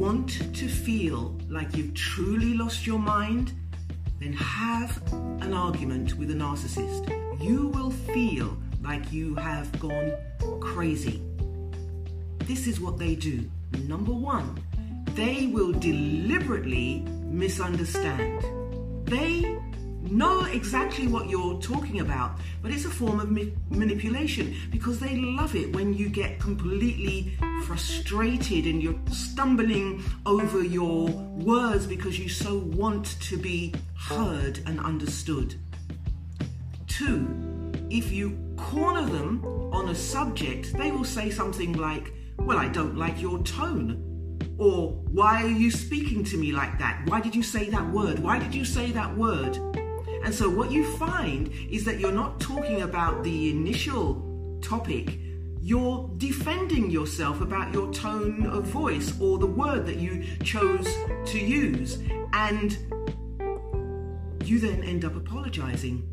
want to feel like you've truly lost your mind, then have an argument with a narcissist. You will feel like you have gone crazy. This is what they do. Number one, they will deliberately misunderstand. They know exactly what you're talking about, but it's a form of ma- manipulation because they love it when you get completely frustrated and you're stumbling over your words because you so want to be heard and understood. Two, if you corner them on a subject, they will say something like, Well, I don't like your tone. Or, why are you speaking to me like that? Why did you say that word? Why did you say that word? And so, what you find is that you're not talking about the initial topic, you're defending yourself about your tone of voice or the word that you chose to use. And you then end up apologizing.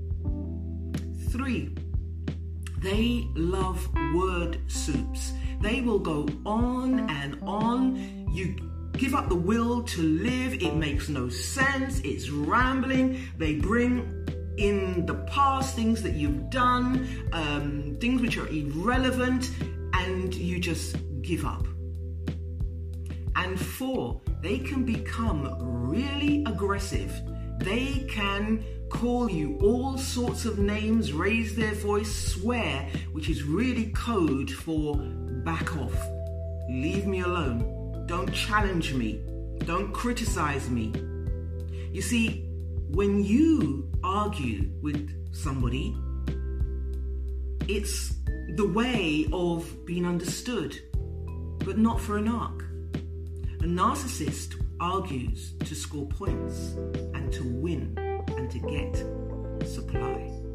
Three, they love word soups. They will go on and on. You give up the will to live. It makes no sense. It's rambling. They bring in the past things that you've done, um, things which are irrelevant, and you just give up. And four, they can become really aggressive. They can call you all sorts of names, raise their voice, swear, which is really code for back off. Leave me alone. Don't challenge me. Don't criticize me. You see, when you argue with somebody, it's the way of being understood, but not for a narc. A narcissist argues to score points and to win and to get supply.